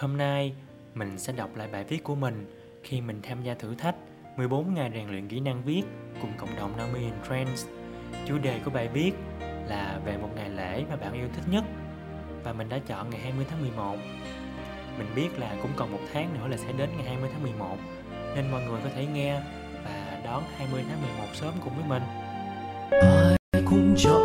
Hôm nay, mình sẽ đọc lại bài viết của mình khi mình tham gia thử thách 14 ngày rèn luyện kỹ năng viết cùng cộng đồng Naomi and Friends. Chủ đề của bài viết là về một ngày lễ mà bạn yêu thích nhất và mình đã chọn ngày 20 tháng 11. Mình biết là cũng còn một tháng nữa là sẽ đến ngày 20 tháng 11 nên mọi người có thể nghe và đón 20 tháng 11 sớm cùng với mình. ai cũng cho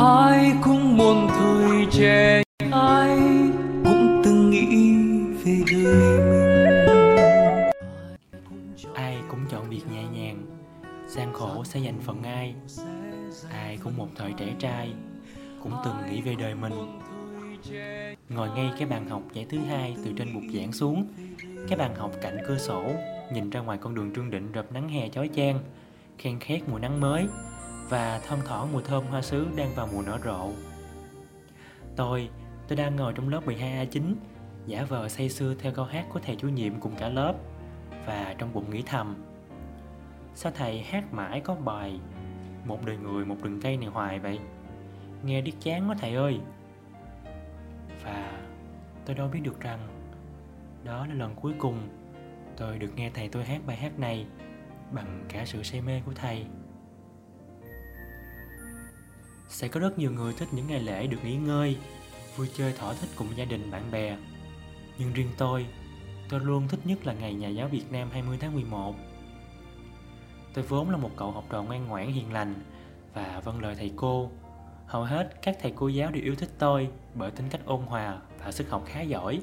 ai cũng buồn thời trẻ ai cũng từng nghĩ về đời mình Ai cũng chọn việc nhẹ nhàng, gian khổ sẽ dành phần ai. Ai cũng một thời trẻ trai, cũng từng nghĩ về đời mình. Ngồi ngay cái bàn học giải thứ hai từ trên bục giảng xuống, cái bàn học cạnh cửa sổ, nhìn ra ngoài con đường Trương Định rợp nắng hè chói chang, khen khét mùa nắng mới và thân thỏ mùi thơm hoa sứ đang vào mùa nở rộ. Tôi, tôi đang ngồi trong lớp 12A9, giả vờ say sưa theo câu hát của thầy chủ nhiệm cùng cả lớp và trong bụng nghĩ thầm Sao thầy hát mãi có bài Một đời người một rừng cây này hoài vậy? Nghe điếc chán quá thầy ơi. Và tôi đâu biết được rằng Đó là lần cuối cùng Tôi được nghe thầy tôi hát bài hát này Bằng cả sự say mê của thầy. Sẽ có rất nhiều người thích những ngày lễ được nghỉ ngơi, Vui chơi thỏa thích cùng gia đình, bạn bè Nhưng riêng tôi Tôi luôn thích nhất là ngày Nhà giáo Việt Nam 20 tháng 11. Tôi vốn là một cậu học trò ngoan ngoãn, hiền lành và vâng lời thầy cô. Hầu hết các thầy cô giáo đều yêu thích tôi bởi tính cách ôn hòa và sức học khá giỏi.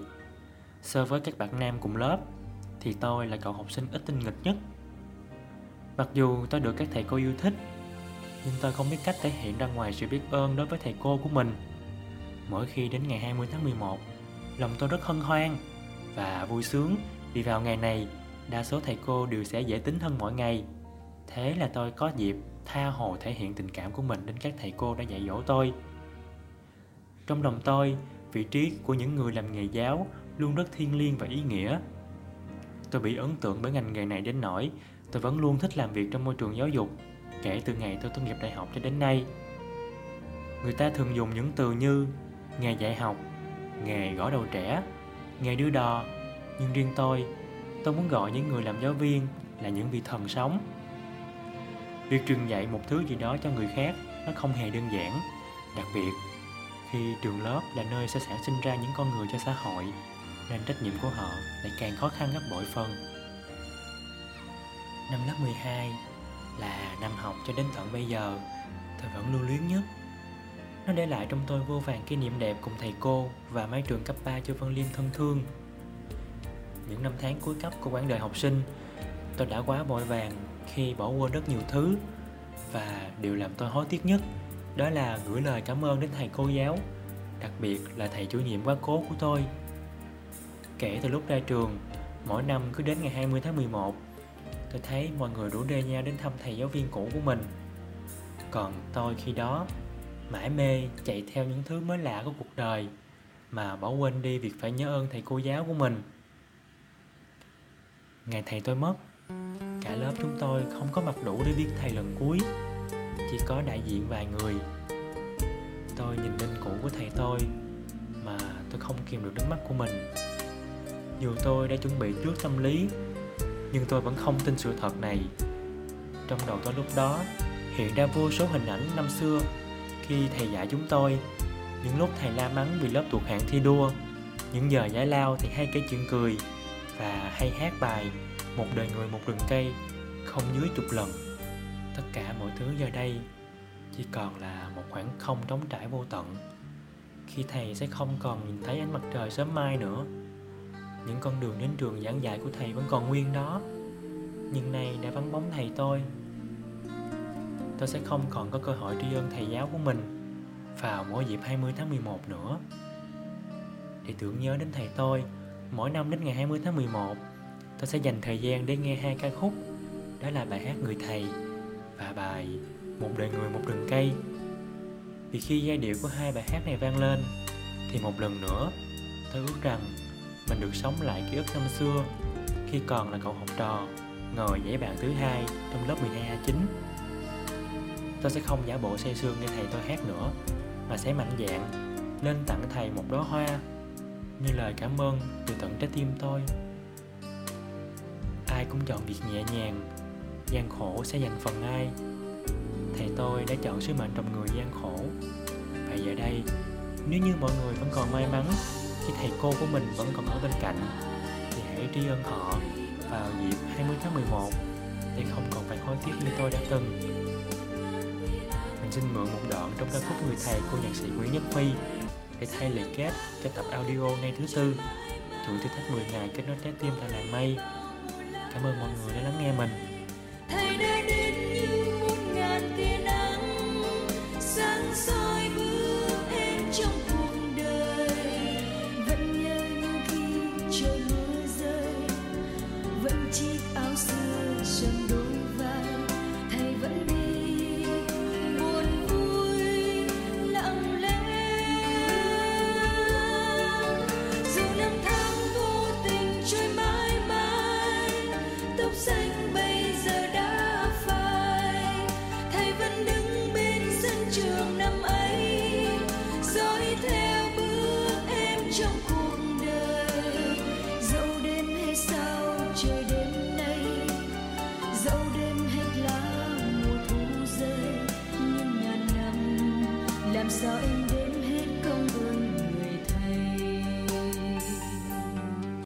So với các bạn nam cùng lớp, thì tôi là cậu học sinh ít tinh nghịch nhất. Mặc dù tôi được các thầy cô yêu thích nhưng tôi không biết cách thể hiện ra ngoài sự biết ơn đối với thầy cô của mình. Mỗi khi đến ngày 20 tháng 11, lòng tôi rất hân hoan và vui sướng vì vào ngày này đa số thầy cô đều sẽ dễ tính hơn mỗi ngày. Thế là tôi có dịp tha hồ thể hiện tình cảm của mình đến các thầy cô đã dạy dỗ tôi. Trong lòng tôi, vị trí của những người làm nghề giáo luôn rất thiêng liêng và ý nghĩa. Tôi bị ấn tượng bởi ngành nghề này đến nỗi tôi vẫn luôn thích làm việc trong môi trường giáo dục kể từ ngày tôi tốt nghiệp đại học cho đến nay. Người ta thường dùng những từ như nghề dạy học, nghề gõ đầu trẻ, nghề đưa đò. Nhưng riêng tôi tôi muốn gọi những người làm giáo viên là những vị thần sống. Việc truyền dạy một thứ gì đó cho người khác nó không hề đơn giản. Đặc biệt khi trường lớp là nơi sẽ sản sinh ra những con người cho xã hội nên trách nhiệm của họ lại càng khó khăn gấp bội phần. Năm lớp 12 là năm học cho đến tận bây giờ tôi vẫn lưu luyến nhất nó để lại trong tôi vô vàng kỷ niệm đẹp cùng thầy cô và mái trường cấp 3 cho Vân Liêm thân thương. Những năm tháng cuối cấp của quãng đời học sinh, tôi đã quá vội vàng khi bỏ quên rất nhiều thứ và điều làm tôi hối tiếc nhất đó là gửi lời cảm ơn đến thầy cô giáo, đặc biệt là thầy chủ nhiệm quá cố của tôi. Kể từ lúc ra trường, mỗi năm cứ đến ngày 20 tháng 11, tôi thấy mọi người rủ rê nhau đến thăm thầy giáo viên cũ của mình. Còn tôi khi đó mãi mê chạy theo những thứ mới lạ của cuộc đời mà bỏ quên đi việc phải nhớ ơn thầy cô giáo của mình. Ngày thầy tôi mất, cả lớp chúng tôi không có mặt đủ để viết thầy lần cuối, chỉ có đại diện vài người. Tôi nhìn linh cũ của thầy tôi mà tôi không kìm được nước mắt của mình. Dù tôi đã chuẩn bị trước tâm lý nhưng tôi vẫn không tin sự thật này. Trong đầu tôi lúc đó, hiện ra vô số hình ảnh năm xưa khi thầy dạy chúng tôi. Những lúc thầy la mắng vì lớp thuộc hạng thi đua, những giờ giải lao thì hay kể chuyện cười và hay hát bài một đời người một rừng cây, không dưới chục lần. Tất cả mọi thứ giờ đây chỉ còn là một khoảng không trống trải vô tận. Khi thầy sẽ không còn nhìn thấy ánh mặt trời sớm mai nữa những con đường đến trường giảng dạy của thầy vẫn còn nguyên đó nhưng nay đã vắng bóng thầy tôi tôi sẽ không còn có cơ hội tri ân thầy giáo của mình vào mỗi dịp 20 tháng 11 nữa. Để tưởng nhớ đến thầy tôi, mỗi năm đến ngày 20 tháng 11, tôi sẽ dành thời gian để nghe hai ca khúc. Đó là bài hát Người Thầy và bài Một đời người một rừng cây. Vì khi giai điệu của hai bài hát này vang lên, thì một lần nữa tôi ước rằng mình được sống lại ký ức năm xưa. Khi còn là cậu học trò, ngồi dãy bàn thứ hai trong lớp 12A9 tôi sẽ không giả bộ say sương nghe thầy tôi hát nữa, mà sẽ mạnh dạn lên tặng thầy một đóa hoa như lời cảm ơn từ tận trái tim tôi. Ai cũng chọn việc nhẹ nhàng, gian khổ sẽ dành phần ai. Thầy tôi đã chọn sứ mệnh trong người gian khổ. Và giờ đây, nếu như mọi người vẫn còn may mắn khi thầy cô của mình vẫn còn ở bên cạnh, thì hãy tri ân họ vào dịp 20 tháng 11 để không còn phải hối tiếc như tôi đã từng. Mình xin mượn một đoạn trong ca khúc người thầy của nhạc sĩ Nguyễn Nhất Phi để thay lời kết cho tập audio ngày thứ tư, chuỗi thử thách 10 ngày kết nối trái tim tại làng mây. Cảm ơn mọi người đã lắng nghe mình. Thầy đã đến như một ngàn tia nắng, sáng soi bước em trong